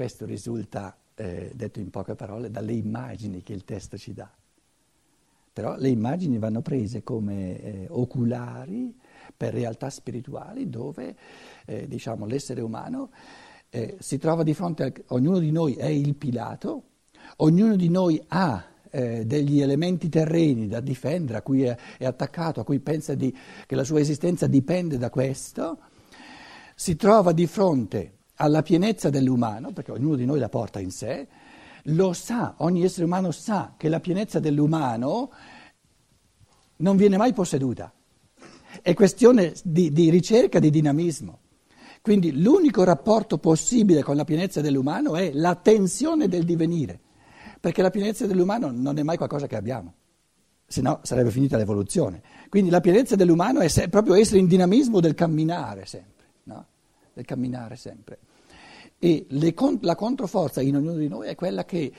Questo risulta, eh, detto in poche parole, dalle immagini che il testo ci dà. Però le immagini vanno prese come eh, oculari per realtà spirituali dove eh, diciamo, l'essere umano eh, si trova di fronte a ognuno di noi è il Pilato, ognuno di noi ha eh, degli elementi terreni da difendere, a cui è, è attaccato, a cui pensa di, che la sua esistenza dipende da questo, si trova di fronte alla pienezza dell'umano, perché ognuno di noi la porta in sé, lo sa, ogni essere umano sa che la pienezza dell'umano non viene mai posseduta, è questione di, di ricerca, di dinamismo. Quindi l'unico rapporto possibile con la pienezza dell'umano è la tensione del divenire, perché la pienezza dell'umano non è mai qualcosa che abbiamo, se no sarebbe finita l'evoluzione. Quindi la pienezza dell'umano è se, proprio essere in dinamismo del camminare sempre, no? del camminare sempre. E le, la controforza in ognuno di noi è quella che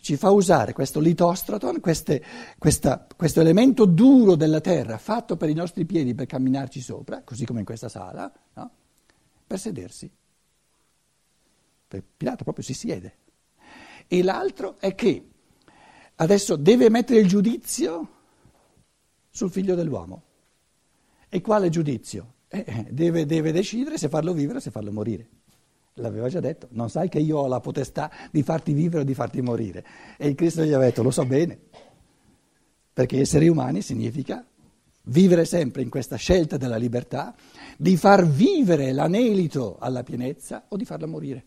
ci fa usare questo litostraton, queste, questa, questo elemento duro della terra fatto per i nostri piedi per camminarci sopra, così come in questa sala, no? per sedersi. Pilato proprio si siede. E l'altro è che adesso deve mettere il giudizio sul figlio dell'uomo. E quale giudizio? Eh, deve, deve decidere se farlo vivere o se farlo morire. L'aveva già detto, non sai che io ho la potestà di farti vivere o di farti morire. E il Cristo gli ha detto, lo so bene, perché essere umani significa vivere sempre in questa scelta della libertà, di far vivere l'anelito alla pienezza o di farla morire.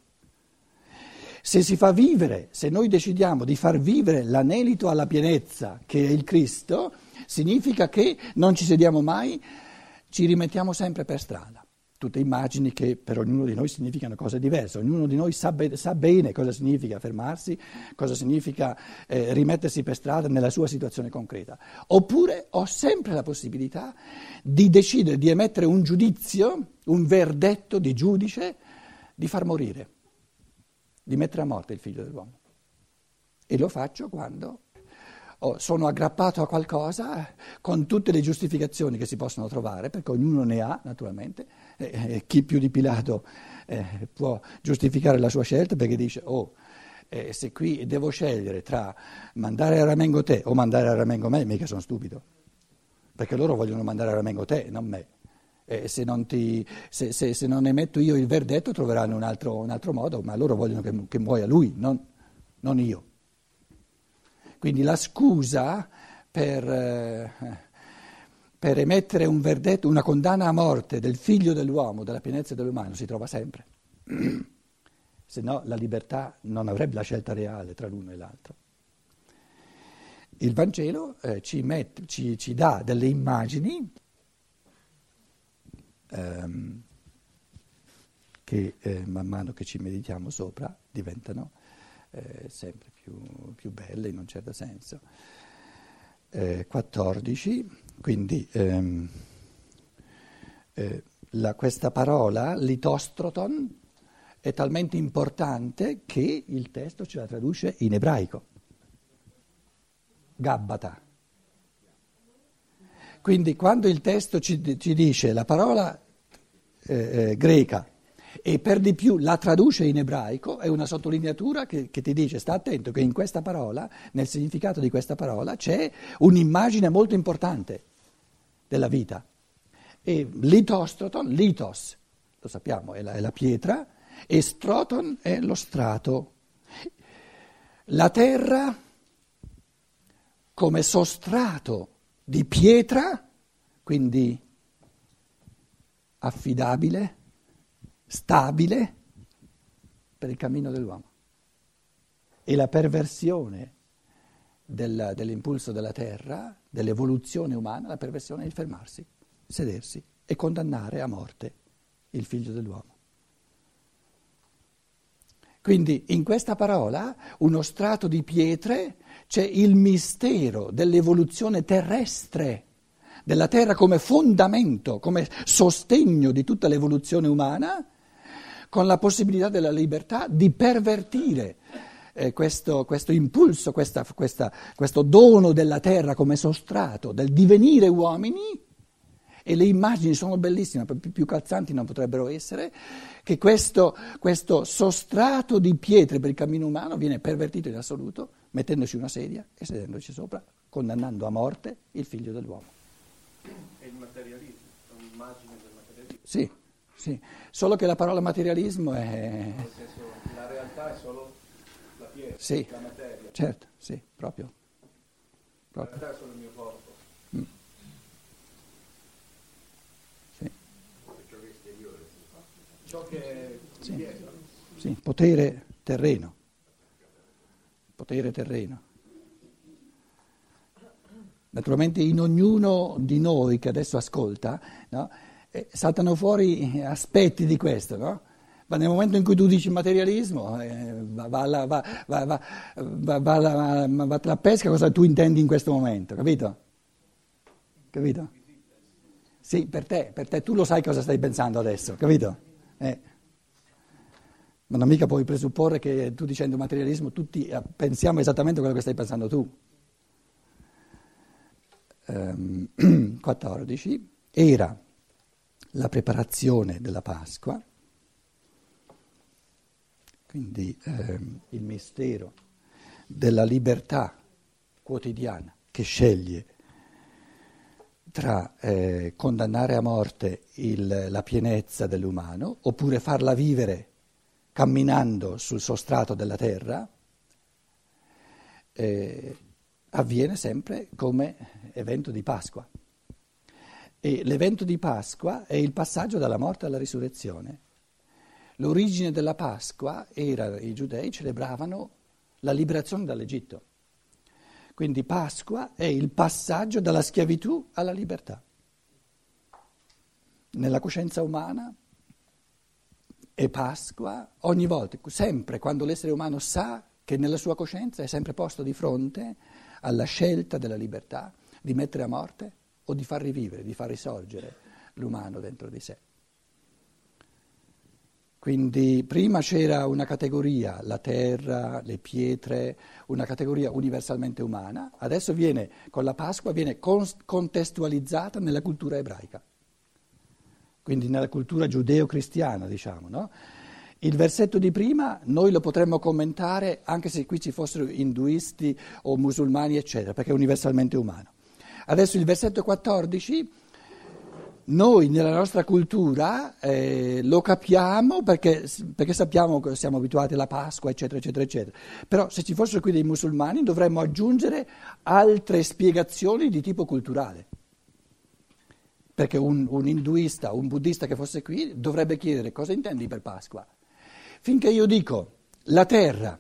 Se si fa vivere, se noi decidiamo di far vivere l'anelito alla pienezza, che è il Cristo, significa che non ci sediamo mai, ci rimettiamo sempre per strada tutte immagini che per ognuno di noi significano cose diverse, ognuno di noi sa, be- sa bene cosa significa fermarsi, cosa significa eh, rimettersi per strada nella sua situazione concreta. Oppure ho sempre la possibilità di decidere di emettere un giudizio, un verdetto di giudice, di far morire, di mettere a morte il figlio dell'uomo. E lo faccio quando sono aggrappato a qualcosa con tutte le giustificazioni che si possono trovare, perché ognuno ne ha naturalmente, eh, eh, chi più di Pilato eh, può giustificare la sua scelta perché dice, oh, eh, se qui devo scegliere tra mandare a Ramengo te o mandare a Ramengo me, mica sono stupido, perché loro vogliono mandare a Ramengo te, non me. Eh, se, non ti, se, se, se, non emetto io il verdetto troveranno un altro, un altro modo, ma loro vogliono che, che muoia lui, non, non io. Quindi la scusa per, eh, per, emettere un verdetto, una condanna a morte del figlio dell'uomo, della pienezza dell'umano, si trova sempre. Se no la libertà non avrebbe la scelta reale tra l'uno e l'altro. Il Vangelo eh, ci, met, ci, ci, dà delle immagini ehm, che eh, man mano che ci meditiamo sopra diventano eh, sempre più, più, belle in un certo senso. Eh, 14, quindi ehm, eh, la, questa parola, litostroton, è talmente importante che il testo ce la traduce in ebraico. Gabbata. Quindi quando il testo ci, ci dice la parola eh, eh greca e per di più la traduce in ebraico, è una sottolineatura che, che, ti dice sta attento che in questa parola, nel significato di questa parola, c'è un'immagine molto importante della vita. E litostroton, litos, lo sappiamo, è la, è la pietra, e stroton è lo strato. La terra come sostrato di pietra, quindi affidabile, stabile per il cammino dell'uomo. E la perversione del, dell'impulso della terra, dell'evoluzione umana, la perversione è il fermarsi, sedersi e condannare a morte il figlio dell'uomo. Quindi in questa parola, uno strato di pietre, c'è il mistero dell'evoluzione terrestre, della terra come fondamento, come sostegno di tutta l'evoluzione umana con la possibilità della libertà di pervertire eh, questo, questo, impulso, questa, questa, questo dono della terra come sostrato del divenire uomini e le immagini sono bellissime, più calzanti non potrebbero essere, che questo, questo sostrato di pietre per il cammino umano viene pervertito in assoluto, mettendoci una sedia e sedendoci sopra, condannando a morte il figlio dell'uomo. È il materialismo, è un'immagine del materialismo. Sì, sì, solo che la parola materialismo è... Nel senso, la realtà è solo la pietra, Sì. la materia. Certo, sì, proprio. La proprio. realtà è solo il mio corpo. Sì, Ciò che è Sì. sì, potere terreno. Potere terreno. Naturalmente in ognuno di noi che adesso ascolta, no, eh, saltano fuori aspetti di questo, no? Ma nel momento in cui tu dici materialismo, eh, va, alla pesca cosa tu intendi in questo momento, capito? Capito? Sì, per te, per te, tu lo sai cosa stai pensando adesso, capito? Eh. Ma non mica puoi presupporre che tu dicendo materialismo tutti eh, pensiamo esattamente quello che stai pensando tu. Ehm, 14. Era la preparazione della Pasqua, quindi ehm, il mistero della libertà quotidiana che sceglie tra eh, condannare a morte il- la pienezza dell'umano oppure farla vivere camminando sul sostrato della terra, eh, avviene sempre come evento di Pasqua. E l'evento di Pasqua è il passaggio dalla morte alla risurrezione. L'origine della Pasqua era, i giudei celebravano la liberazione dall'Egitto. Quindi Pasqua è il passaggio dalla schiavitù alla libertà. Nella coscienza umana è Pasqua ogni volta, sempre quando l'essere umano sa che nella sua coscienza è sempre posto di fronte alla scelta della libertà di mettere a morte o di far rivivere, di far risorgere l'umano dentro di sé. Quindi prima c'era una categoria, la terra, le pietre, una categoria universalmente umana, adesso viene, con la Pasqua, viene contestualizzata nella cultura ebraica, quindi nella cultura giudeo-cristiana, diciamo. No? Il versetto di prima noi lo potremmo commentare anche se qui ci fossero induisti o musulmani, eccetera, perché è universalmente umano. Adesso il versetto 14 noi nella nostra cultura eh, lo capiamo perché, perché sappiamo che siamo abituati alla Pasqua, eccetera, eccetera, eccetera. Però se ci fossero qui dei musulmani dovremmo aggiungere altre spiegazioni di tipo culturale. Perché un, un induista, un buddista che fosse qui dovrebbe chiedere cosa intendi per Pasqua. Finché io dico la terra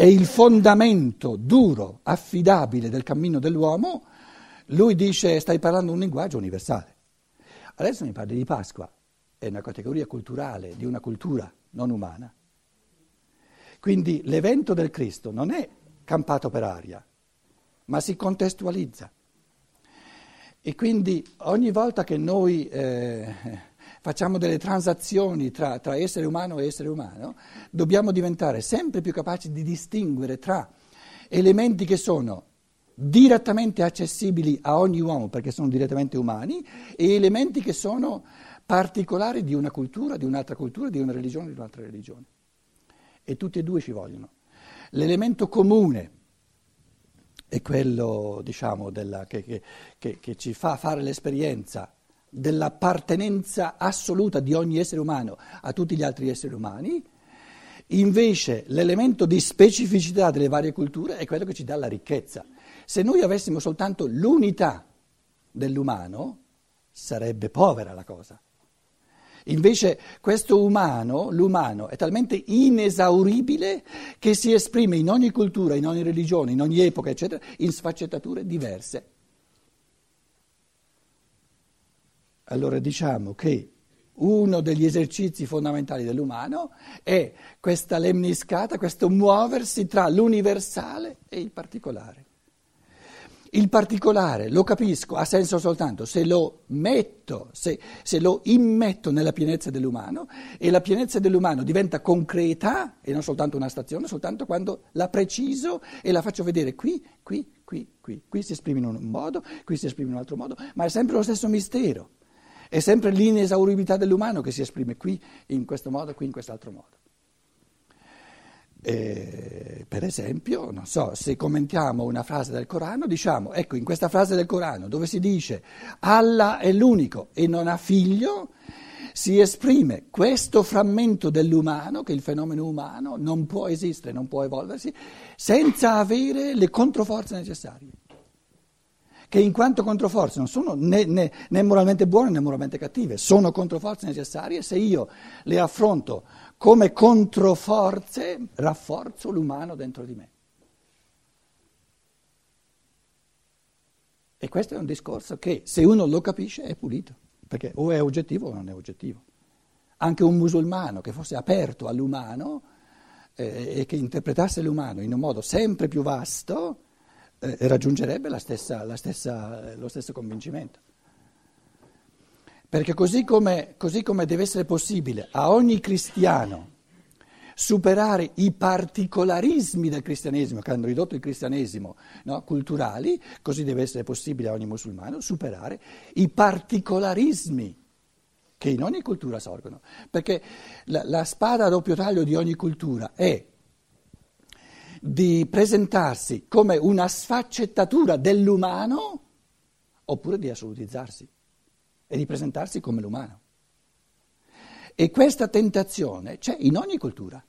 è il fondamento duro, affidabile del cammino dell'uomo, lui dice stai parlando un linguaggio universale. Adesso mi parli di Pasqua, è una categoria culturale, di una cultura non umana. Quindi l'evento del Cristo non è campato per aria, ma si contestualizza. E quindi ogni volta che noi eh, facciamo delle transazioni tra, tra essere umano e essere umano, dobbiamo diventare sempre più capaci di distinguere tra elementi che sono direttamente accessibili a ogni uomo perché sono direttamente umani e elementi che sono particolari di una cultura, di un'altra cultura, di una religione, di un'altra religione. E tutti e due ci vogliono. L'elemento comune è quello, diciamo, della, che, che, che, che ci fa fare l'esperienza dell'appartenenza assoluta di ogni essere umano a tutti gli altri esseri umani, invece l'elemento di specificità delle varie culture è quello che ci dà la ricchezza. Se noi avessimo soltanto l'unità dell'umano, sarebbe povera la cosa. Invece questo umano, l'umano, è talmente inesauribile che si esprime in ogni cultura, in ogni religione, in ogni epoca, eccetera, in sfaccettature diverse. Allora diciamo che uno degli esercizi fondamentali dell'umano è questa lemniscata, questo muoversi tra l'universale e il particolare. Il particolare lo capisco, ha senso soltanto se lo metto, se, se, lo immetto nella pienezza dell'umano e la pienezza dell'umano diventa concreta e non soltanto una stazione, soltanto quando la preciso e la faccio vedere qui, qui, qui, qui. Qui si esprime in un modo, qui si esprime in un altro modo, ma è sempre lo stesso mistero. È sempre l'inesauribilità dell'umano che si esprime qui in questo modo, qui in quest'altro modo. Eh, per esempio, non so, se commentiamo una frase del Corano, diciamo, ecco, in questa frase del Corano dove si dice Allah è l'unico e non ha figlio, si esprime questo frammento dell'umano, che il fenomeno umano non può esistere, non può evolversi, senza avere le controforze necessarie. Che in quanto controforze non sono né, né, né moralmente buone né moralmente cattive, sono controforze necessarie se io le affronto come controforze rafforzo l'umano dentro di me. E questo è un discorso che se uno lo capisce è pulito, perché o è oggettivo o non è oggettivo. Anche un musulmano che fosse aperto all'umano eh, e che interpretasse l'umano in un modo sempre più vasto eh, raggiungerebbe la stessa, la stessa, lo stesso convincimento. Perché così come, così come deve essere possibile a ogni cristiano superare i particolarismi del cristianesimo, che hanno ridotto il cristianesimo no, culturali, così deve essere possibile a ogni musulmano superare i particolarismi che in ogni cultura sorgono. Perché la, la spada a doppio taglio di ogni cultura è di presentarsi come una sfaccettatura dell'umano oppure di assolutizzarsi e di presentarsi come l'umano. E questa tentazione c'è in ogni cultura.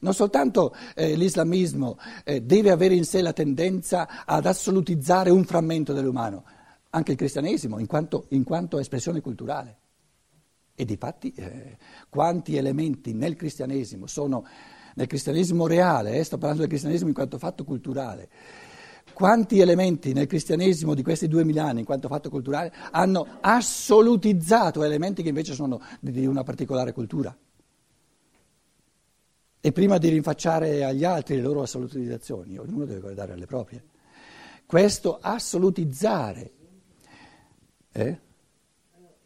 Non soltanto eh, l'islamismo eh, deve avere in sé la tendenza ad assolutizzare un frammento dell'umano, anche il cristianesimo in quanto, in quanto espressione culturale. E di fatti eh, quanti elementi nel cristianesimo sono, nel cristianesimo reale, eh, sto parlando del cristianesimo in quanto fatto culturale, quanti elementi nel cristianesimo di questi duemila anni, in quanto fatto culturale, hanno assolutizzato elementi che invece sono di una particolare cultura. E prima di rinfacciare agli altri le loro assolutizzazioni, ognuno deve guardare alle proprie. Questo assolutizzare, eh?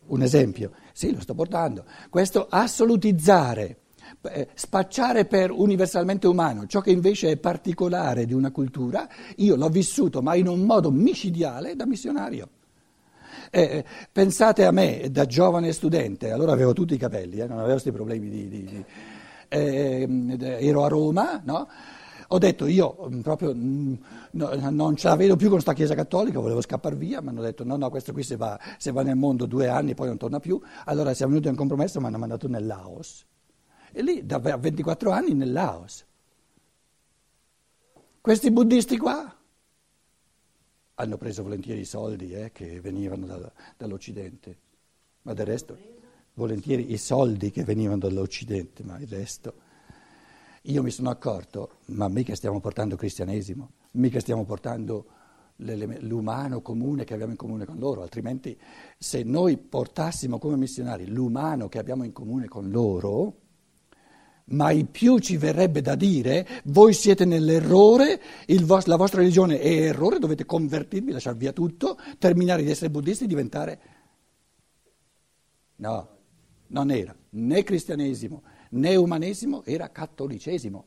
un esempio, sì lo sto portando, questo assolutizzare spacciare per universalmente umano ciò che invece è particolare di una cultura, io l'ho vissuto, ma in un modo micidiale da missionario. Eh, eh pensate a me da giovane studente, allora avevo tutti i capelli, eh, non avevo questi problemi di... di, di eh, ero a Roma, no? Ho detto io mm, proprio mm, no, non ce la vedo più con questa chiesa cattolica, volevo scappare via, mi hanno detto no, no, questo qui se va, se va nel mondo due anni poi non torna più. Allora siamo venuti a un compromesso mi hanno mandato nel Laos e lì da 24 anni nel Laos. Questi buddisti qua hanno preso volentieri i soldi eh, che venivano da, dall'Occidente, ma del resto volentieri i soldi che venivano dall'Occidente, ma il resto. Io mi sono accorto, ma mica stiamo portando cristianesimo, mica stiamo portando l'umano comune che abbiamo in comune con loro, altrimenti se noi portassimo come missionari l'umano che abbiamo in comune con loro, mai più ci verrebbe da dire voi siete nell'errore, vos- la vostra religione è errore, dovete convertirvi, lasciar via tutto, terminare di essere buddisti e diventare... No, non era né cristianesimo né umanesimo, era cattolicesimo.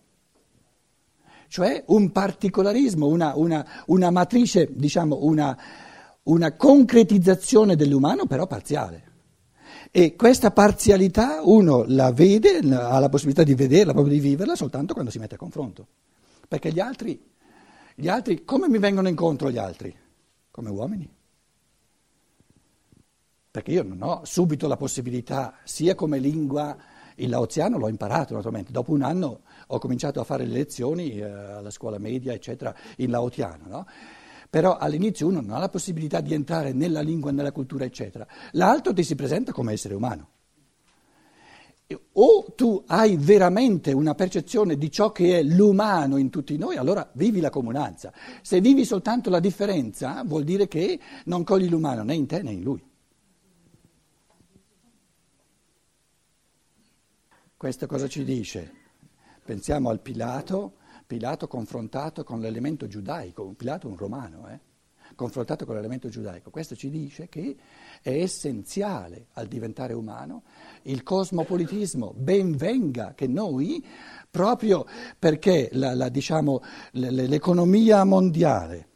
Cioè un particolarismo, una, una, una matrice, diciamo, una, una concretizzazione dell'umano però parziale. E questa parzialità uno la vede, ha la possibilità di vederla, proprio di viverla, soltanto quando si mette a confronto. Perché gli altri, gli altri come mi vengono incontro gli altri? Come uomini. Perché io non ho subito la possibilità, sia come lingua, il laoziano l'ho imparato naturalmente, dopo un anno ho cominciato a fare le lezioni eh, alla scuola media, eccetera, in laotiano, no? Però all'inizio uno non ha la possibilità di entrare nella lingua, nella cultura, eccetera. L'altro ti si presenta come essere umano. O tu hai veramente una percezione di ciò che è l'umano in tutti noi, allora vivi la comunanza. Se vivi soltanto la differenza, vuol dire che non cogli l'umano né in te né in lui. Questo cosa ci dice? Pensiamo al Pilato Pilato confrontato con l'elemento giudaico, Pilato è un romano, eh? confrontato con l'elemento giudaico. Questo ci dice che è essenziale al diventare umano il cosmopolitismo, ben venga che noi, proprio perché la, la, diciamo, l'economia mondiale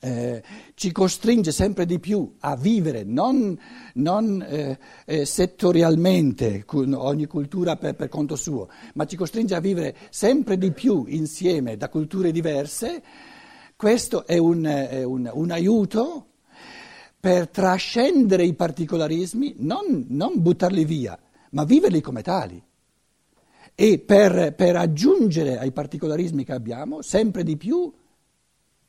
eh, ci costringe sempre di più a vivere non, non eh, eh, settorialmente, ogni cultura per, per, conto suo, ma ci costringe a vivere sempre di più insieme da culture diverse, questo è un, è un, un aiuto per trascendere i particolarismi, non, non, buttarli via, ma viverli come tali. E per, per aggiungere ai particolarismi che abbiamo sempre di più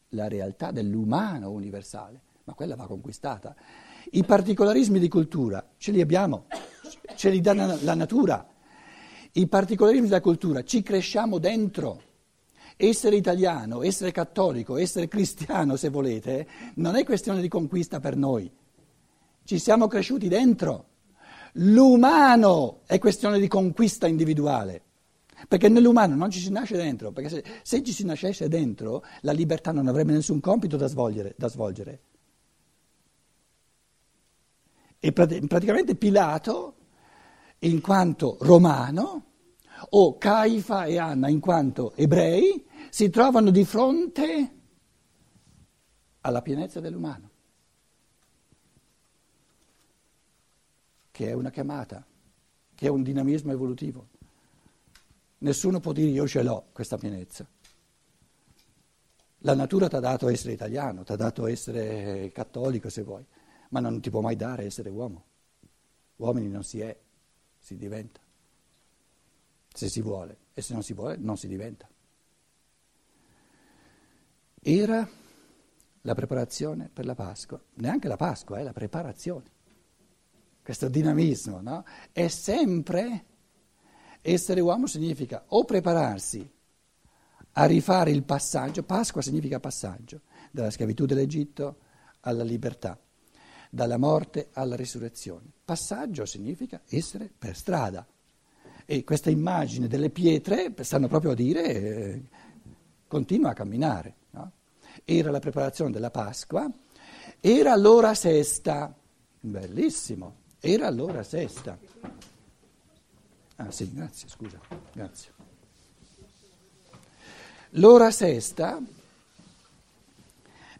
la realtà dell'umano universale, ma quella va conquistata. I particolarismi di cultura ce li abbiamo, ce li dà la natura. I particolarismi della cultura ci cresciamo dentro. Essere italiano, essere cattolico, essere cristiano, se volete, non è questione di conquista per noi. Ci siamo cresciuti dentro. L'umano è questione di conquista individuale. Perché nell'umano non ci si nasce dentro, perché se, se ci si nascesse dentro la libertà non avrebbe nessun compito da svolgere. Da svolgere. E praticamente Pilato, in quanto romano, o Caifa e Anna, in quanto ebrei, si trovano di fronte alla pienezza dell'umano, che è una chiamata, che è un dinamismo evolutivo. Nessuno può dire io ce l'ho questa pienezza. La natura ti ha dato essere italiano, ti ha dato essere cattolico se vuoi, ma non ti può mai dare essere uomo. Uomini non si è, si diventa. Se si vuole, e se non si vuole non si diventa. Era la preparazione per la Pasqua, neanche la Pasqua, è eh, la preparazione. Questo dinamismo, no? È sempre essere uomo significa o prepararsi a rifare il passaggio, Pasqua significa passaggio, dalla schiavitù dell'Egitto alla libertà, dalla morte alla risurrezione. Passaggio significa essere per strada. E questa immagine delle pietre stanno proprio a dire eh, continua a camminare. No? Era la preparazione della Pasqua, era l'ora sesta, bellissimo, era l'ora sesta. Ah sì, grazie, scusa, grazie. L'ora sesta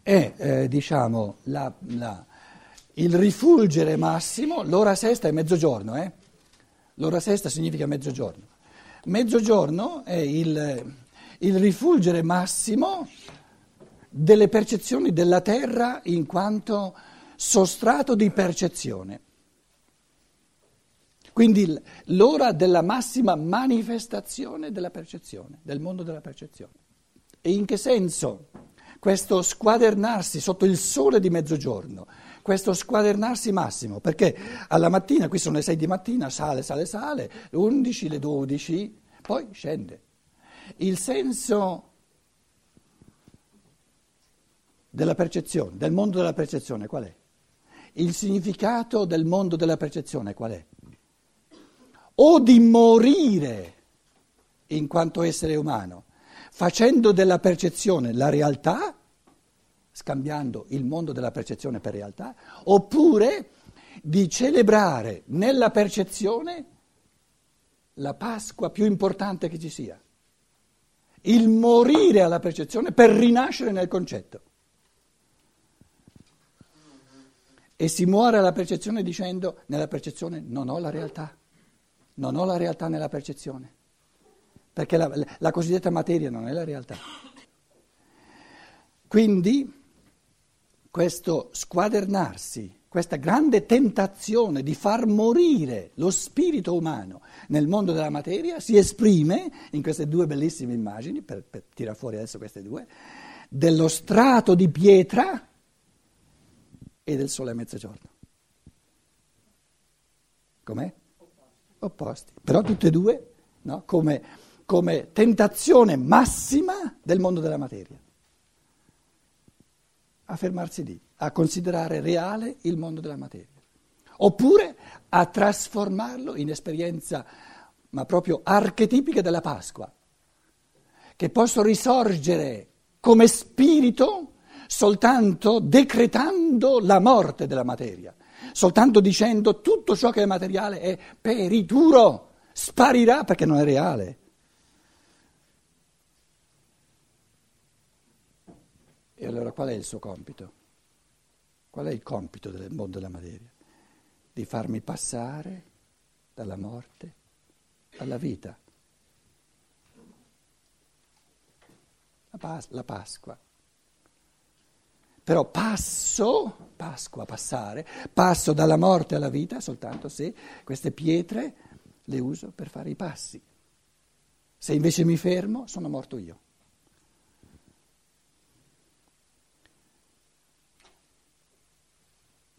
è, eh, diciamo, la, la, il rifulgere massimo, l'ora sesta è mezzogiorno, eh? L'ora sesta significa mezzogiorno. Mezzogiorno è il, il rifulgere massimo delle percezioni della terra in quanto sostrato di percezione. Quindi l'ora della massima manifestazione della percezione, del mondo della percezione. E in che senso questo squadernarsi sotto il sole di mezzogiorno, questo squadernarsi massimo? Perché alla mattina, qui sono le 6 di mattina, sale, sale, sale, le 11, le 12, poi scende. Il senso della percezione, del mondo della percezione qual è? Il significato del mondo della percezione qual è? O di morire in quanto essere umano, facendo della percezione la realtà, scambiando il mondo della percezione per realtà, oppure di celebrare nella percezione la Pasqua più importante che ci sia, il morire alla percezione per rinascere nel concetto. E si muore alla percezione dicendo nella percezione non ho la realtà non ho la realtà nella percezione, perché la, la cosiddetta materia non è la realtà. Quindi questo squadernarsi, questa grande tentazione di far morire lo spirito umano nel mondo della materia si esprime in queste due bellissime immagini, per, per tirare fuori adesso queste due, dello strato di pietra e del sole a mezzogiorno. Com'è? Opposti, però tutte e due no? come, come tentazione massima del mondo della materia. A fermarsi lì, a considerare reale il mondo della materia. Oppure a trasformarlo in esperienza, ma proprio archetipica della Pasqua, che posso risorgere come spirito soltanto decretando la morte della materia, soltanto dicendo tutto ciò che è materiale è perituro, sparirà perché non è reale. E allora qual è il suo compito? Qual è il compito del mondo della materia? Di farmi passare dalla morte alla vita. La, Pas- la Pasqua. Però passo, Pasqua, passare, passo dalla morte alla vita soltanto se queste pietre le uso per fare i passi. Se invece mi fermo, sono morto io.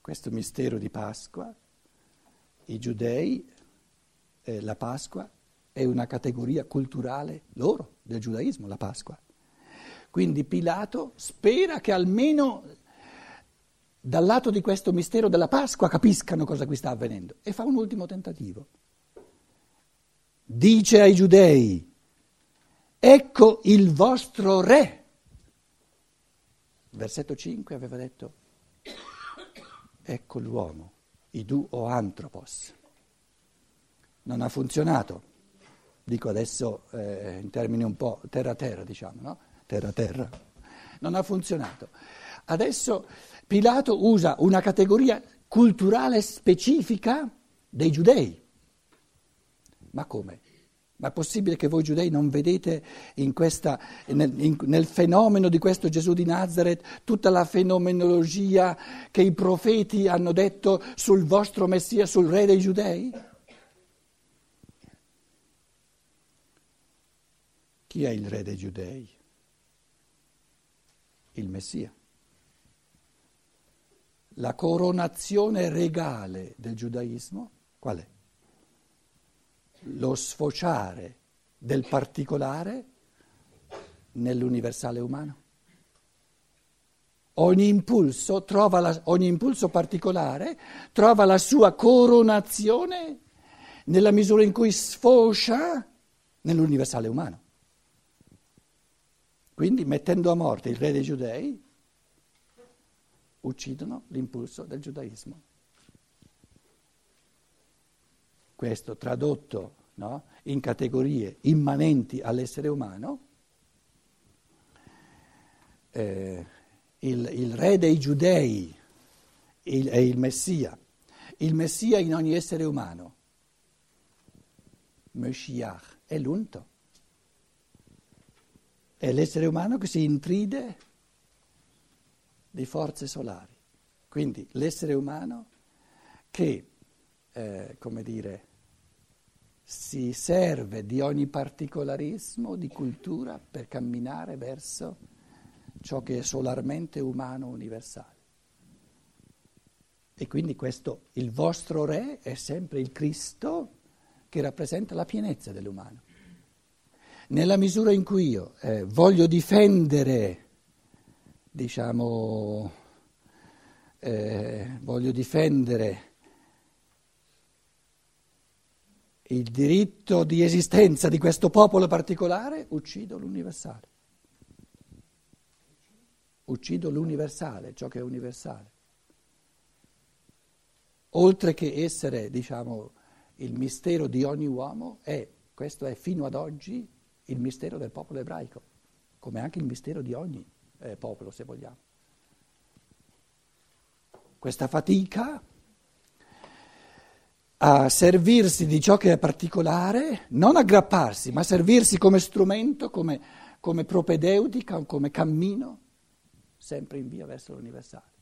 questo mistero di Pasqua, i giudei, eh, la Pasqua è una categoria culturale loro, del giudaismo, la Pasqua. Quindi Pilato spera che almeno dal lato di questo mistero della Pasqua capiscano cosa qui sta avvenendo e fa un ultimo tentativo. Dice ai giudei, ecco il vostro re. Versetto 5 aveva detto, ecco l'uomo, idu o antropos. Non ha funzionato, dico adesso eh, in termini un po' terra-terra, diciamo, no? Terra-terra. Non ha funzionato. Adesso Pilato usa una categoria culturale specifica dei giudei. Ma come? Ma è possibile che voi giudei non vedete questa, nel, in, nel, fenomeno di questo Gesù di Nazareth tutta la fenomenologia che i profeti hanno detto sul vostro Messia, sul re dei giudei? Chi è il re dei giudei? Il Messia. La coronazione regale del giudaismo qual è? lo sfociare del particolare nell'universale umano. Ogni impulso, la, ogni impulso particolare trova la sua coronazione nella misura in cui sfocia nell'universale umano. Quindi mettendo a morte il re dei giudei, uccidono l'impulso del giudaismo. Questo tradotto no, in categorie immanenti all'essere umano, eh, il, il, re dei giudei il, è il Messia, il Messia in ogni essere umano, Meshiach, è l'unto, è l'essere umano che si intride di forze solari, quindi l'essere umano che, eh, come dire, si serve di ogni particolarismo di cultura per camminare verso ciò che è solarmente umano universale. E quindi questo, il vostro re è sempre il Cristo che rappresenta la pienezza dell'umano. Nella misura in cui io eh, voglio difendere, diciamo, eh, voglio difendere il diritto di esistenza di questo popolo particolare, uccido l'universale. Uccido l'universale, ciò che è universale. Oltre che essere, diciamo, il mistero di ogni uomo, è, questo è fino ad oggi il mistero del popolo ebraico, come anche il mistero di ogni eh, popolo, se vogliamo. Questa fatica a servirsi di ciò che è particolare, non aggrapparsi, ma servirsi come strumento, come, come propedeutica, come cammino, sempre in via verso l'universale.